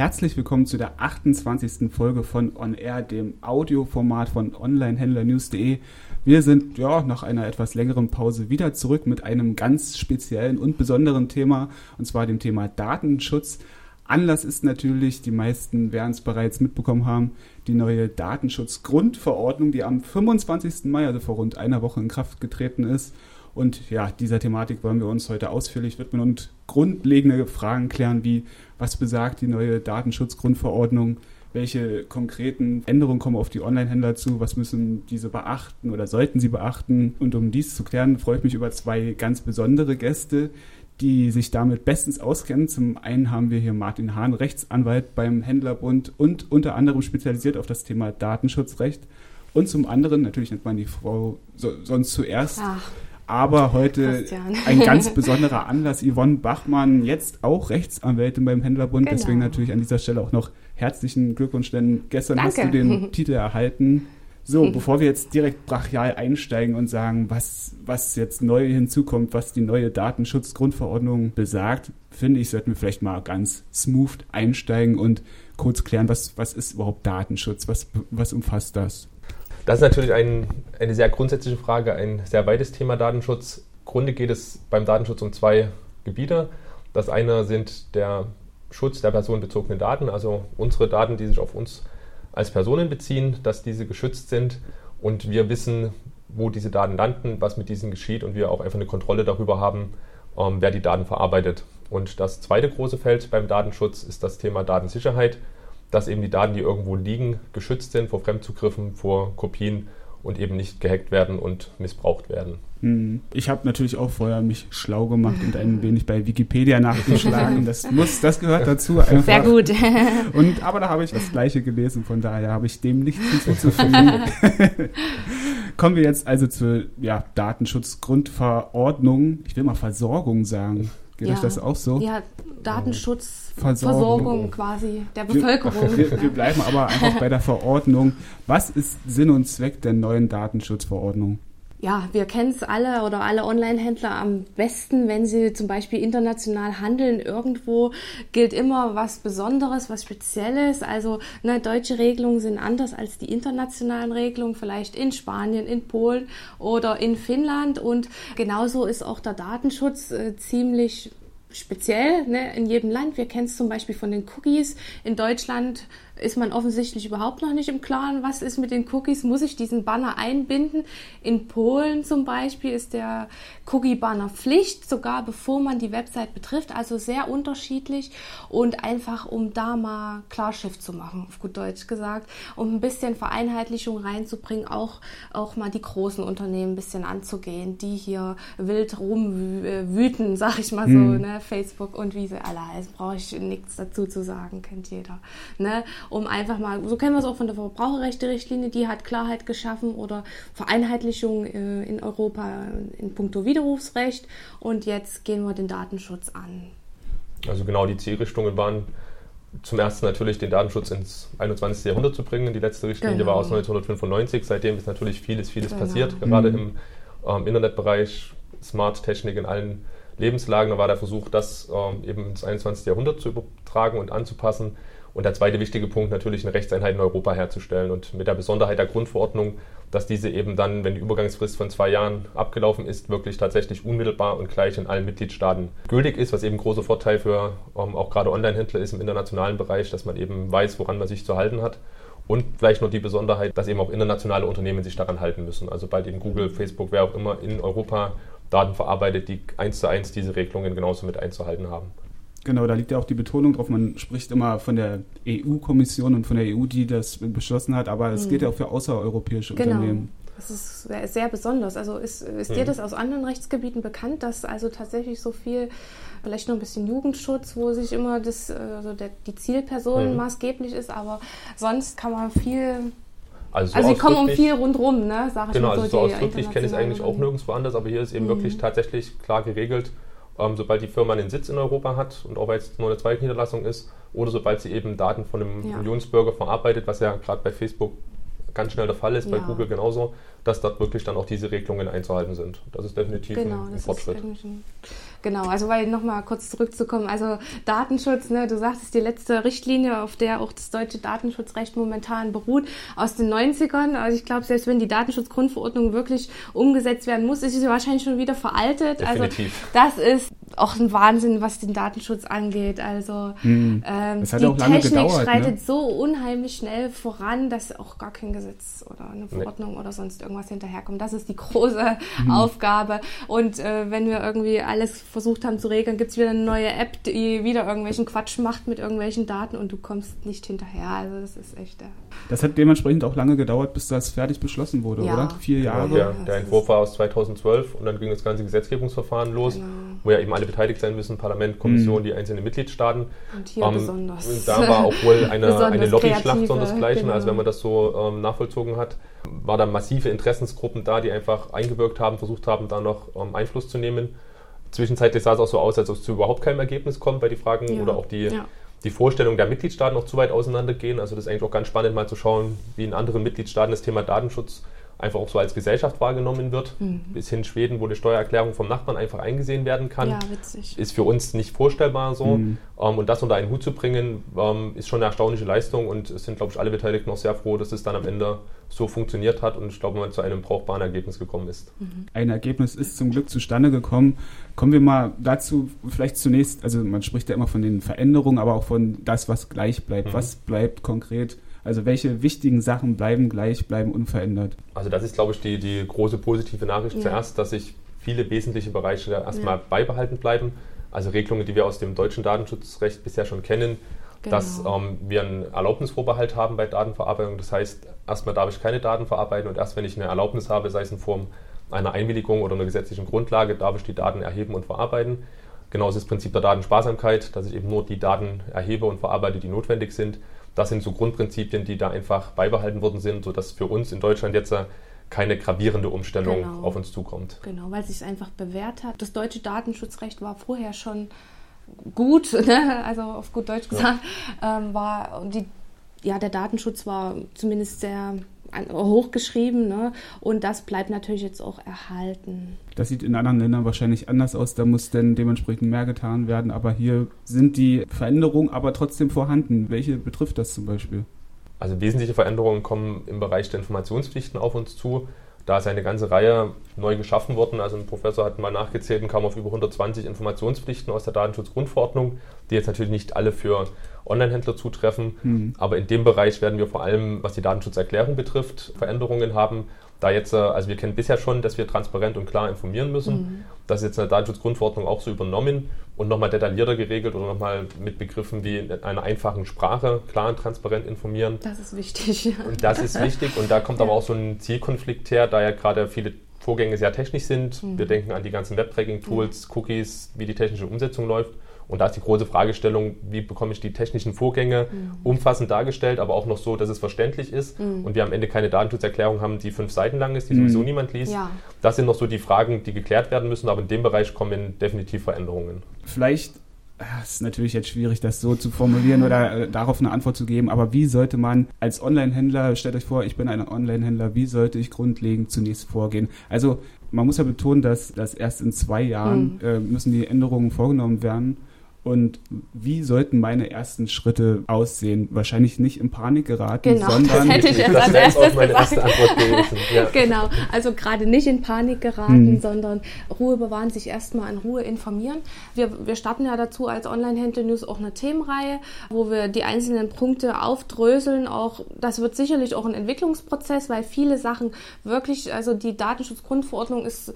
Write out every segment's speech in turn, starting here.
Herzlich willkommen zu der 28. Folge von On Air, dem Audioformat von Onlinehändlernews.de. Wir sind ja nach einer etwas längeren Pause wieder zurück mit einem ganz speziellen und besonderen Thema, und zwar dem Thema Datenschutz. Anlass ist natürlich, die meisten werden es bereits mitbekommen haben, die neue Datenschutzgrundverordnung, die am 25. Mai, also vor rund einer Woche in Kraft getreten ist. Und ja, dieser Thematik wollen wir uns heute ausführlich widmen und grundlegende Fragen klären, wie was besagt die neue Datenschutzgrundverordnung, welche konkreten Änderungen kommen auf die Online-Händler zu, was müssen diese beachten oder sollten sie beachten. Und um dies zu klären, freue ich mich über zwei ganz besondere Gäste, die sich damit bestens auskennen. Zum einen haben wir hier Martin Hahn, Rechtsanwalt beim Händlerbund und unter anderem spezialisiert auf das Thema Datenschutzrecht. Und zum anderen, natürlich nennt man die Frau so, sonst zuerst, Ach. Aber heute ein ganz besonderer Anlass. Yvonne Bachmann, jetzt auch Rechtsanwältin beim Händlerbund. Genau. Deswegen natürlich an dieser Stelle auch noch herzlichen Glückwunsch, denn gestern Danke. hast du den Titel erhalten. So, mhm. bevor wir jetzt direkt brachial einsteigen und sagen, was, was jetzt neu hinzukommt, was die neue Datenschutzgrundverordnung besagt, finde ich, sollten wir vielleicht mal ganz smooth einsteigen und kurz klären, was, was ist überhaupt Datenschutz, was, was umfasst das? Das ist natürlich ein, eine sehr grundsätzliche Frage, ein sehr weites Thema Datenschutz. Grunde geht es beim Datenschutz um zwei Gebiete. Das eine sind der Schutz der personenbezogenen Daten, also unsere Daten, die sich auf uns als Personen beziehen, dass diese geschützt sind und wir wissen, wo diese Daten landen, was mit diesen geschieht und wir auch einfach eine Kontrolle darüber haben, ähm, wer die Daten verarbeitet. Und das zweite große Feld beim Datenschutz ist das Thema Datensicherheit, dass eben die Daten, die irgendwo liegen, geschützt sind vor Fremdzugriffen, vor Kopien und eben nicht gehackt werden und missbraucht werden. Hm. Ich habe natürlich auch vorher mich schlau gemacht und ein wenig bei Wikipedia nachgeschlagen. Das muss, das gehört dazu einfach. Sehr gut. Und aber da habe ich das Gleiche gelesen, von daher habe ich dem nichts hinzuzufügen. Kommen wir jetzt also zur ja, Datenschutzgrundverordnung. Ich will mal Versorgung sagen. Geht ja. euch das auch so? Ja, Datenschutzversorgung quasi der Bevölkerung. Wir, wir, bleiben aber einfach bei der Verordnung. Was ist Sinn und Zweck der neuen Datenschutzverordnung? Ja, wir kennen es alle oder alle Online-Händler am besten, wenn sie zum Beispiel international handeln. Irgendwo gilt immer was Besonderes, was Spezielles. Also ne, deutsche Regelungen sind anders als die internationalen Regelungen, vielleicht in Spanien, in Polen oder in Finnland. Und genauso ist auch der Datenschutz äh, ziemlich speziell ne, in jedem Land. Wir kennen es zum Beispiel von den Cookies. In Deutschland ist man offensichtlich überhaupt noch nicht im Klaren, was ist mit den Cookies. Muss ich diesen Banner einbinden? In Polen zum Beispiel ist der Cookie-Banner Pflicht, sogar bevor man die Website betrifft. Also sehr unterschiedlich und einfach, um da mal Klarschiff zu machen, auf gut Deutsch gesagt, um ein bisschen Vereinheitlichung reinzubringen, auch, auch mal die großen Unternehmen ein bisschen anzugehen, die hier wild rumwüten, sag ich mal so, hm. ne? Facebook und wie sie alle heißen, brauche ich nichts dazu zu sagen, kennt jeder. Ne? um einfach mal, so kennen wir es auch von der Verbraucherrechte-Richtlinie, die hat Klarheit geschaffen oder Vereinheitlichung äh, in Europa in puncto Widerrufsrecht und jetzt gehen wir den Datenschutz an. Also genau die Zielrichtungen waren zum ersten natürlich den Datenschutz ins 21. Jahrhundert zu bringen. Die letzte Richtlinie genau. war aus 1995. Seitdem ist natürlich vieles, vieles genau. passiert, gerade mhm. im ähm, Internetbereich, Smart-Technik in allen Lebenslagen. Da war der Versuch, das ähm, eben ins 21. Jahrhundert zu übertragen und anzupassen. Und der zweite wichtige Punkt natürlich eine Rechtseinheit in Europa herzustellen und mit der Besonderheit der Grundverordnung, dass diese eben dann, wenn die Übergangsfrist von zwei Jahren abgelaufen ist, wirklich tatsächlich unmittelbar und gleich in allen Mitgliedstaaten gültig ist, was eben ein großer Vorteil für ähm, auch gerade Online-Händler ist im internationalen Bereich, dass man eben weiß, woran man sich zu halten hat. Und vielleicht noch die Besonderheit, dass eben auch internationale Unternehmen sich daran halten müssen. Also bald eben Google, Facebook, wer auch immer in Europa Daten verarbeitet, die eins zu eins diese Regelungen genauso mit einzuhalten haben. Genau, da liegt ja auch die Betonung drauf. Man spricht immer von der EU-Kommission und von der EU, die das beschlossen hat, aber es mhm. geht ja auch für außereuropäische genau. Unternehmen. Das ist sehr besonders. Also ist, ist mhm. dir das aus anderen Rechtsgebieten bekannt, dass also tatsächlich so viel, vielleicht noch ein bisschen Jugendschutz, wo sich immer das, also der, die Zielperson mhm. maßgeblich ist, aber sonst kann man viel also, so also sie kommen um viel rundrum, ne? Sag ich genau, mal so. Also so ausdrücklich kenne ich es eigentlich auch nirgendwo anders, aber hier ist eben mhm. wirklich tatsächlich klar geregelt, ähm, sobald die Firma einen Sitz in Europa hat und auch weil es nur eine Zweigniederlassung ist, oder sobald sie eben Daten von einem ja. Unionsbürger verarbeitet, was ja gerade bei Facebook ganz schnell der Fall ist, ja. bei Google genauso, dass dort wirklich dann auch diese Regelungen einzuhalten sind. Das ist definitiv genau, ein, ein Fortschritt. Genau, also weil nochmal kurz zurückzukommen, also Datenschutz, ne, du sagtest die letzte Richtlinie, auf der auch das deutsche Datenschutzrecht momentan beruht, aus den 90ern. Also ich glaube, selbst wenn die Datenschutzgrundverordnung wirklich umgesetzt werden muss, ist sie wahrscheinlich schon wieder veraltet. Also Definitiv. Also das ist auch ein Wahnsinn, was den Datenschutz angeht. Also hm. ähm, die Technik gedauert, ne? schreitet ne? so unheimlich schnell voran, dass auch gar kein Gesetz oder eine Verordnung nee. oder sonst irgendwas hinterherkommt. Das ist die große hm. Aufgabe. Und äh, wenn wir irgendwie alles versucht haben zu regeln, gibt es wieder eine neue App, die wieder irgendwelchen Quatsch macht mit irgendwelchen Daten und du kommst nicht hinterher. Also das ist echt. Äh das hat dementsprechend auch lange gedauert, bis das fertig beschlossen wurde, ja. oder? Vier Jahre. Genau, ja, der Entwurf war aus 2012 und dann ging das ganze Gesetzgebungsverfahren los, genau. wo ja eben alle beteiligt sein müssen, Parlament, Kommission, mhm. die einzelnen Mitgliedstaaten. Und hier ähm, besonders. Da war auch wohl eine, eine Lobbyschlacht sondersgleichen, genau. also wenn man das so ähm, nachvollzogen hat, war da massive Interessensgruppen da, die einfach eingewirkt haben, versucht haben, da noch ähm, Einfluss zu nehmen. Zwischenzeitlich sah es auch so aus, als ob es zu überhaupt keinem Ergebnis kommt bei den Fragen ja. oder auch die, ja. Die Vorstellung der Mitgliedstaaten noch zu weit auseinandergehen. Also das ist eigentlich auch ganz spannend, mal zu schauen, wie in anderen Mitgliedstaaten das Thema Datenschutz einfach auch so als Gesellschaft wahrgenommen wird. Mhm. Bis hin Schweden, wo eine Steuererklärung vom Nachbarn einfach eingesehen werden kann. Ja, witzig. Ist für uns nicht vorstellbar so. Mhm. Ähm, und das unter einen Hut zu bringen, ähm, ist schon eine erstaunliche Leistung und es sind, glaube ich, alle Beteiligten auch sehr froh, dass es dann am Ende so funktioniert hat und ich glaube, man zu einem brauchbaren Ergebnis gekommen ist. Mhm. Ein Ergebnis ist zum Glück zustande gekommen. Kommen wir mal dazu, vielleicht zunächst, also man spricht ja immer von den Veränderungen, aber auch von das, was gleich bleibt. Mhm. Was bleibt konkret? Also welche wichtigen Sachen bleiben gleich, bleiben unverändert? Also das ist, glaube ich, die, die große positive Nachricht ja. zuerst, dass sich viele wesentliche Bereiche erstmal ja. beibehalten bleiben. Also Regelungen, die wir aus dem deutschen Datenschutzrecht bisher schon kennen, Genau. dass ähm, wir einen Erlaubnisvorbehalt haben bei Datenverarbeitung. Das heißt, erstmal darf ich keine Daten verarbeiten und erst wenn ich eine Erlaubnis habe, sei es in Form einer Einwilligung oder einer gesetzlichen Grundlage, darf ich die Daten erheben und verarbeiten. Genauso das Prinzip der Datensparsamkeit, dass ich eben nur die Daten erhebe und verarbeite, die notwendig sind. Das sind so Grundprinzipien, die da einfach beibehalten worden sind, sodass für uns in Deutschland jetzt keine gravierende Umstellung genau. auf uns zukommt. Genau, weil es sich einfach bewährt hat. Das deutsche Datenschutzrecht war vorher schon gut, ne? also auf gut Deutsch gesagt, ja. ähm, war die, ja, der Datenschutz war zumindest sehr hochgeschrieben ne? und das bleibt natürlich jetzt auch erhalten. Das sieht in anderen Ländern wahrscheinlich anders aus, da muss dann dementsprechend mehr getan werden, aber hier sind die Veränderungen aber trotzdem vorhanden. Welche betrifft das zum Beispiel? Also wesentliche Veränderungen kommen im Bereich der Informationspflichten auf uns zu. Da ist eine ganze Reihe neu geschaffen worden. Also ein Professor hat mal nachgezählt und kam auf über 120 Informationspflichten aus der Datenschutzgrundverordnung, die jetzt natürlich nicht alle für Online-Händler zutreffen. Mhm. Aber in dem Bereich werden wir vor allem, was die Datenschutzerklärung betrifft, Veränderungen haben. Da jetzt, äh, also wir kennen bisher schon, dass wir transparent und klar informieren müssen. Mhm. Das ist jetzt in der Datenschutzgrundverordnung auch so übernommen und nochmal detaillierter geregelt oder nochmal mit Begriffen wie in einer einfachen Sprache klar und transparent informieren. Das ist wichtig. Und das ist wichtig und da kommt ja. aber auch so ein Zielkonflikt her, da ja gerade viele Vorgänge sehr technisch sind. Mhm. Wir denken an die ganzen Web-Tracking-Tools, mhm. Cookies, wie die technische Umsetzung läuft. Und da ist die große Fragestellung, wie bekomme ich die technischen Vorgänge mhm. umfassend dargestellt, aber auch noch so, dass es verständlich ist mhm. und wir am Ende keine Datenschutzerklärung haben, die fünf Seiten lang ist, die mhm. sowieso niemand liest. Ja. Das sind noch so die Fragen, die geklärt werden müssen, aber in dem Bereich kommen definitiv Veränderungen. Vielleicht ah, es ist natürlich jetzt schwierig, das so zu formulieren oder äh, darauf eine Antwort zu geben, aber wie sollte man als Online-Händler, stellt euch vor, ich bin ein Online-Händler, wie sollte ich grundlegend zunächst vorgehen? Also man muss ja betonen, dass, dass erst in zwei Jahren mhm. äh, müssen die Änderungen vorgenommen werden und wie sollten meine ersten Schritte aussehen? Wahrscheinlich nicht in Panik geraten, genau, sondern das hätte ich jetzt als erstes meine erste. Ja. Genau, also gerade nicht in Panik geraten, hm. sondern Ruhe bewahren, sich erstmal in Ruhe informieren. Wir, wir starten ja dazu als Online-Händler News auch eine Themenreihe, wo wir die einzelnen Punkte aufdröseln. Auch das wird sicherlich auch ein Entwicklungsprozess, weil viele Sachen wirklich, also die Datenschutzgrundverordnung ist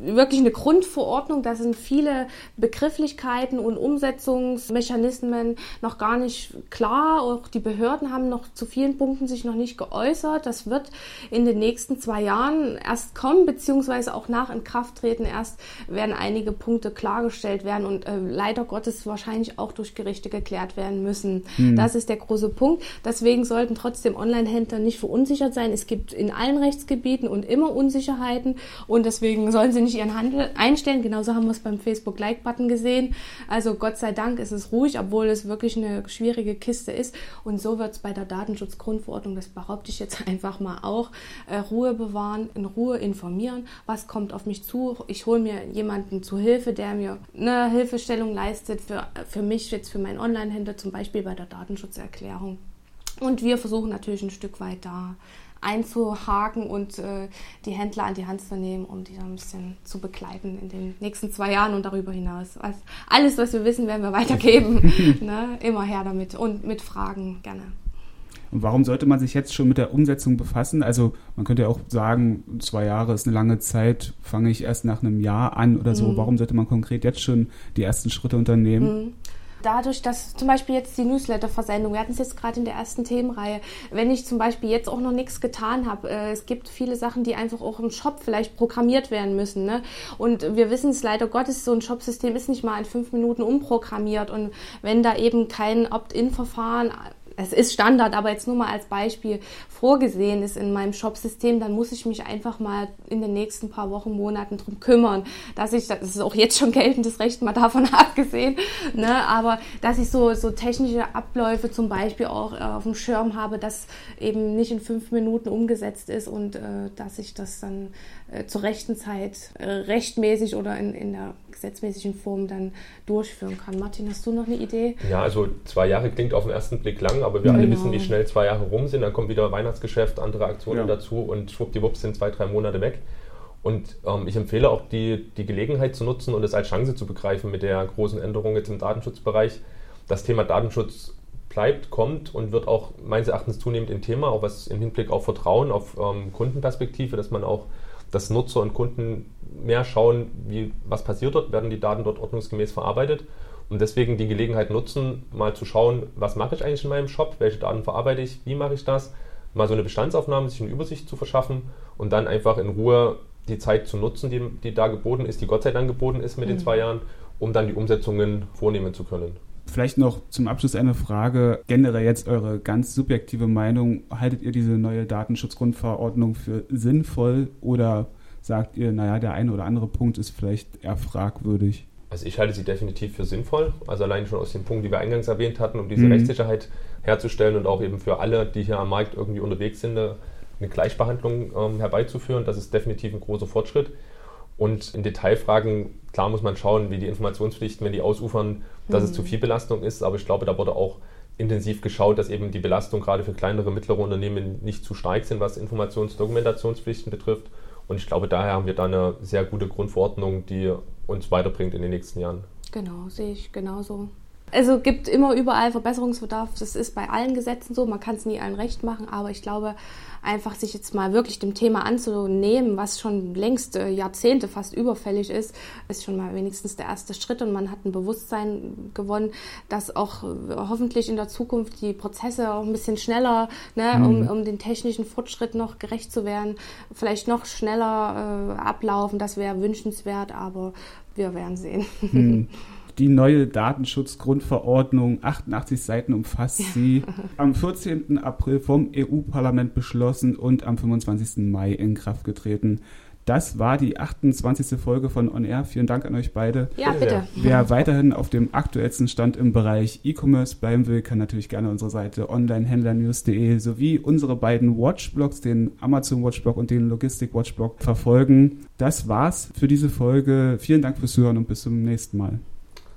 wirklich eine Grundverordnung. Da sind viele Begrifflichkeiten und Umsetzungen Umsetzungsmechanismen noch gar nicht klar. Auch die Behörden haben noch zu vielen Punkten sich noch nicht geäußert. Das wird in den nächsten zwei Jahren erst kommen, beziehungsweise auch nach Inkrafttreten erst werden einige Punkte klargestellt werden und äh, leider Gottes wahrscheinlich auch durch Gerichte geklärt werden müssen. Mhm. Das ist der große Punkt. Deswegen sollten trotzdem Online-Händler nicht verunsichert sein. Es gibt in allen Rechtsgebieten und immer Unsicherheiten und deswegen sollen sie nicht ihren Handel einstellen. Genauso haben wir es beim Facebook-Like-Button gesehen. Also Gott Gott sei Dank ist es ruhig, obwohl es wirklich eine schwierige Kiste ist. Und so wird es bei der Datenschutzgrundverordnung, das behaupte ich jetzt einfach mal auch, äh, Ruhe bewahren, in Ruhe informieren, was kommt auf mich zu. Ich hole mir jemanden zu Hilfe, der mir eine Hilfestellung leistet für, für mich jetzt für meinen Online-Händler, zum Beispiel bei der Datenschutzerklärung. Und wir versuchen natürlich ein Stück weit da einzuhaken und äh, die Händler an die Hand zu nehmen, um die dann ein bisschen zu begleiten in den nächsten zwei Jahren und darüber hinaus. Also alles, was wir wissen, werden wir weitergeben. ne? Immer her damit und mit Fragen gerne. Und warum sollte man sich jetzt schon mit der Umsetzung befassen? Also man könnte ja auch sagen, zwei Jahre ist eine lange Zeit, fange ich erst nach einem Jahr an oder so. Mhm. Warum sollte man konkret jetzt schon die ersten Schritte unternehmen? Mhm dadurch, dass zum Beispiel jetzt die Newsletter-Versendung, wir hatten es jetzt gerade in der ersten Themenreihe, wenn ich zum Beispiel jetzt auch noch nichts getan habe, äh, es gibt viele Sachen, die einfach auch im Shop vielleicht programmiert werden müssen. Ne? Und wir wissen es leider Gottes, so ein Shop-System ist nicht mal in fünf Minuten umprogrammiert. Und wenn da eben kein Opt-in-Verfahren es ist Standard, aber jetzt nur mal als Beispiel vorgesehen ist in meinem Shop-System, dann muss ich mich einfach mal in den nächsten paar Wochen, Monaten drum kümmern, dass ich, das ist auch jetzt schon geltendes Recht, mal davon abgesehen, ne, aber dass ich so, so technische Abläufe zum Beispiel auch äh, auf dem Schirm habe, dass eben nicht in fünf Minuten umgesetzt ist und äh, dass ich das dann äh, zur rechten Zeit äh, rechtmäßig oder in, in der gesetzmäßigen Form dann durchführen kann. Martin, hast du noch eine Idee? Ja, also zwei Jahre klingt auf den ersten Blick lang, aber wir genau. alle wissen, wie schnell zwei Jahre rum sind. Dann kommt wieder Weihnachtsgeschäft, andere Aktionen ja. dazu und schwuppdiwupps sind zwei, drei Monate weg. Und ähm, ich empfehle auch die, die Gelegenheit zu nutzen und es als Chance zu begreifen mit der großen Änderung jetzt im Datenschutzbereich. Das Thema Datenschutz bleibt, kommt und wird auch meines Erachtens zunehmend ein Thema, auch was im Hinblick auf Vertrauen, auf ähm, Kundenperspektive, dass man auch, dass Nutzer und Kunden mehr schauen, wie, was passiert dort, werden die Daten dort ordnungsgemäß verarbeitet und deswegen die Gelegenheit nutzen, mal zu schauen, was mache ich eigentlich in meinem Shop, welche Daten verarbeite ich, wie mache ich das, mal so eine Bestandsaufnahme, sich eine Übersicht zu verschaffen und dann einfach in Ruhe die Zeit zu nutzen, die, die da geboten ist, die Gott sei Dank geboten ist mit mhm. den zwei Jahren, um dann die Umsetzungen vornehmen zu können. Vielleicht noch zum Abschluss eine Frage. Generell jetzt eure ganz subjektive Meinung. Haltet ihr diese neue Datenschutzgrundverordnung für sinnvoll oder sagt ihr, naja, der eine oder andere Punkt ist vielleicht eher fragwürdig? Also ich halte sie definitiv für sinnvoll. Also allein schon aus dem Punkt, die wir eingangs erwähnt hatten, um diese mhm. Rechtssicherheit herzustellen und auch eben für alle, die hier am Markt irgendwie unterwegs sind, eine, eine Gleichbehandlung ähm, herbeizuführen. Das ist definitiv ein großer Fortschritt. Und in Detailfragen, klar muss man schauen, wie die Informationspflichten, wenn die ausufern, dass mhm. es zu viel Belastung ist. Aber ich glaube, da wurde auch intensiv geschaut, dass eben die Belastung gerade für kleinere, mittlere Unternehmen nicht zu stark sind, was Informations- Dokumentationspflichten betrifft. Und ich glaube, daher haben wir da eine sehr gute Grundverordnung, die uns weiterbringt in den nächsten Jahren. Genau, sehe ich genauso. Also gibt immer überall Verbesserungsbedarf. Das ist bei allen Gesetzen so. Man kann es nie allen recht machen, aber ich glaube, einfach sich jetzt mal wirklich dem Thema anzunehmen, was schon längst Jahrzehnte fast überfällig ist, ist schon mal wenigstens der erste Schritt und man hat ein Bewusstsein gewonnen, dass auch hoffentlich in der Zukunft die Prozesse auch ein bisschen schneller, ne, mhm. um, um den technischen Fortschritt noch gerecht zu werden, vielleicht noch schneller äh, ablaufen. Das wäre wünschenswert, aber wir werden sehen. Mhm. Die neue Datenschutzgrundverordnung, 88 Seiten umfasst sie, am 14. April vom EU-Parlament beschlossen und am 25. Mai in Kraft getreten. Das war die 28. Folge von On Air. Vielen Dank an euch beide. Ja, bitte. Wer weiterhin auf dem aktuellsten Stand im Bereich E-Commerce bleiben will, kann natürlich gerne unsere Seite onlinehändlernews.de sowie unsere beiden Watchblogs, den Amazon Watchblog und den Logistik Watchblog verfolgen. Das war's für diese Folge. Vielen Dank fürs Hören und bis zum nächsten Mal.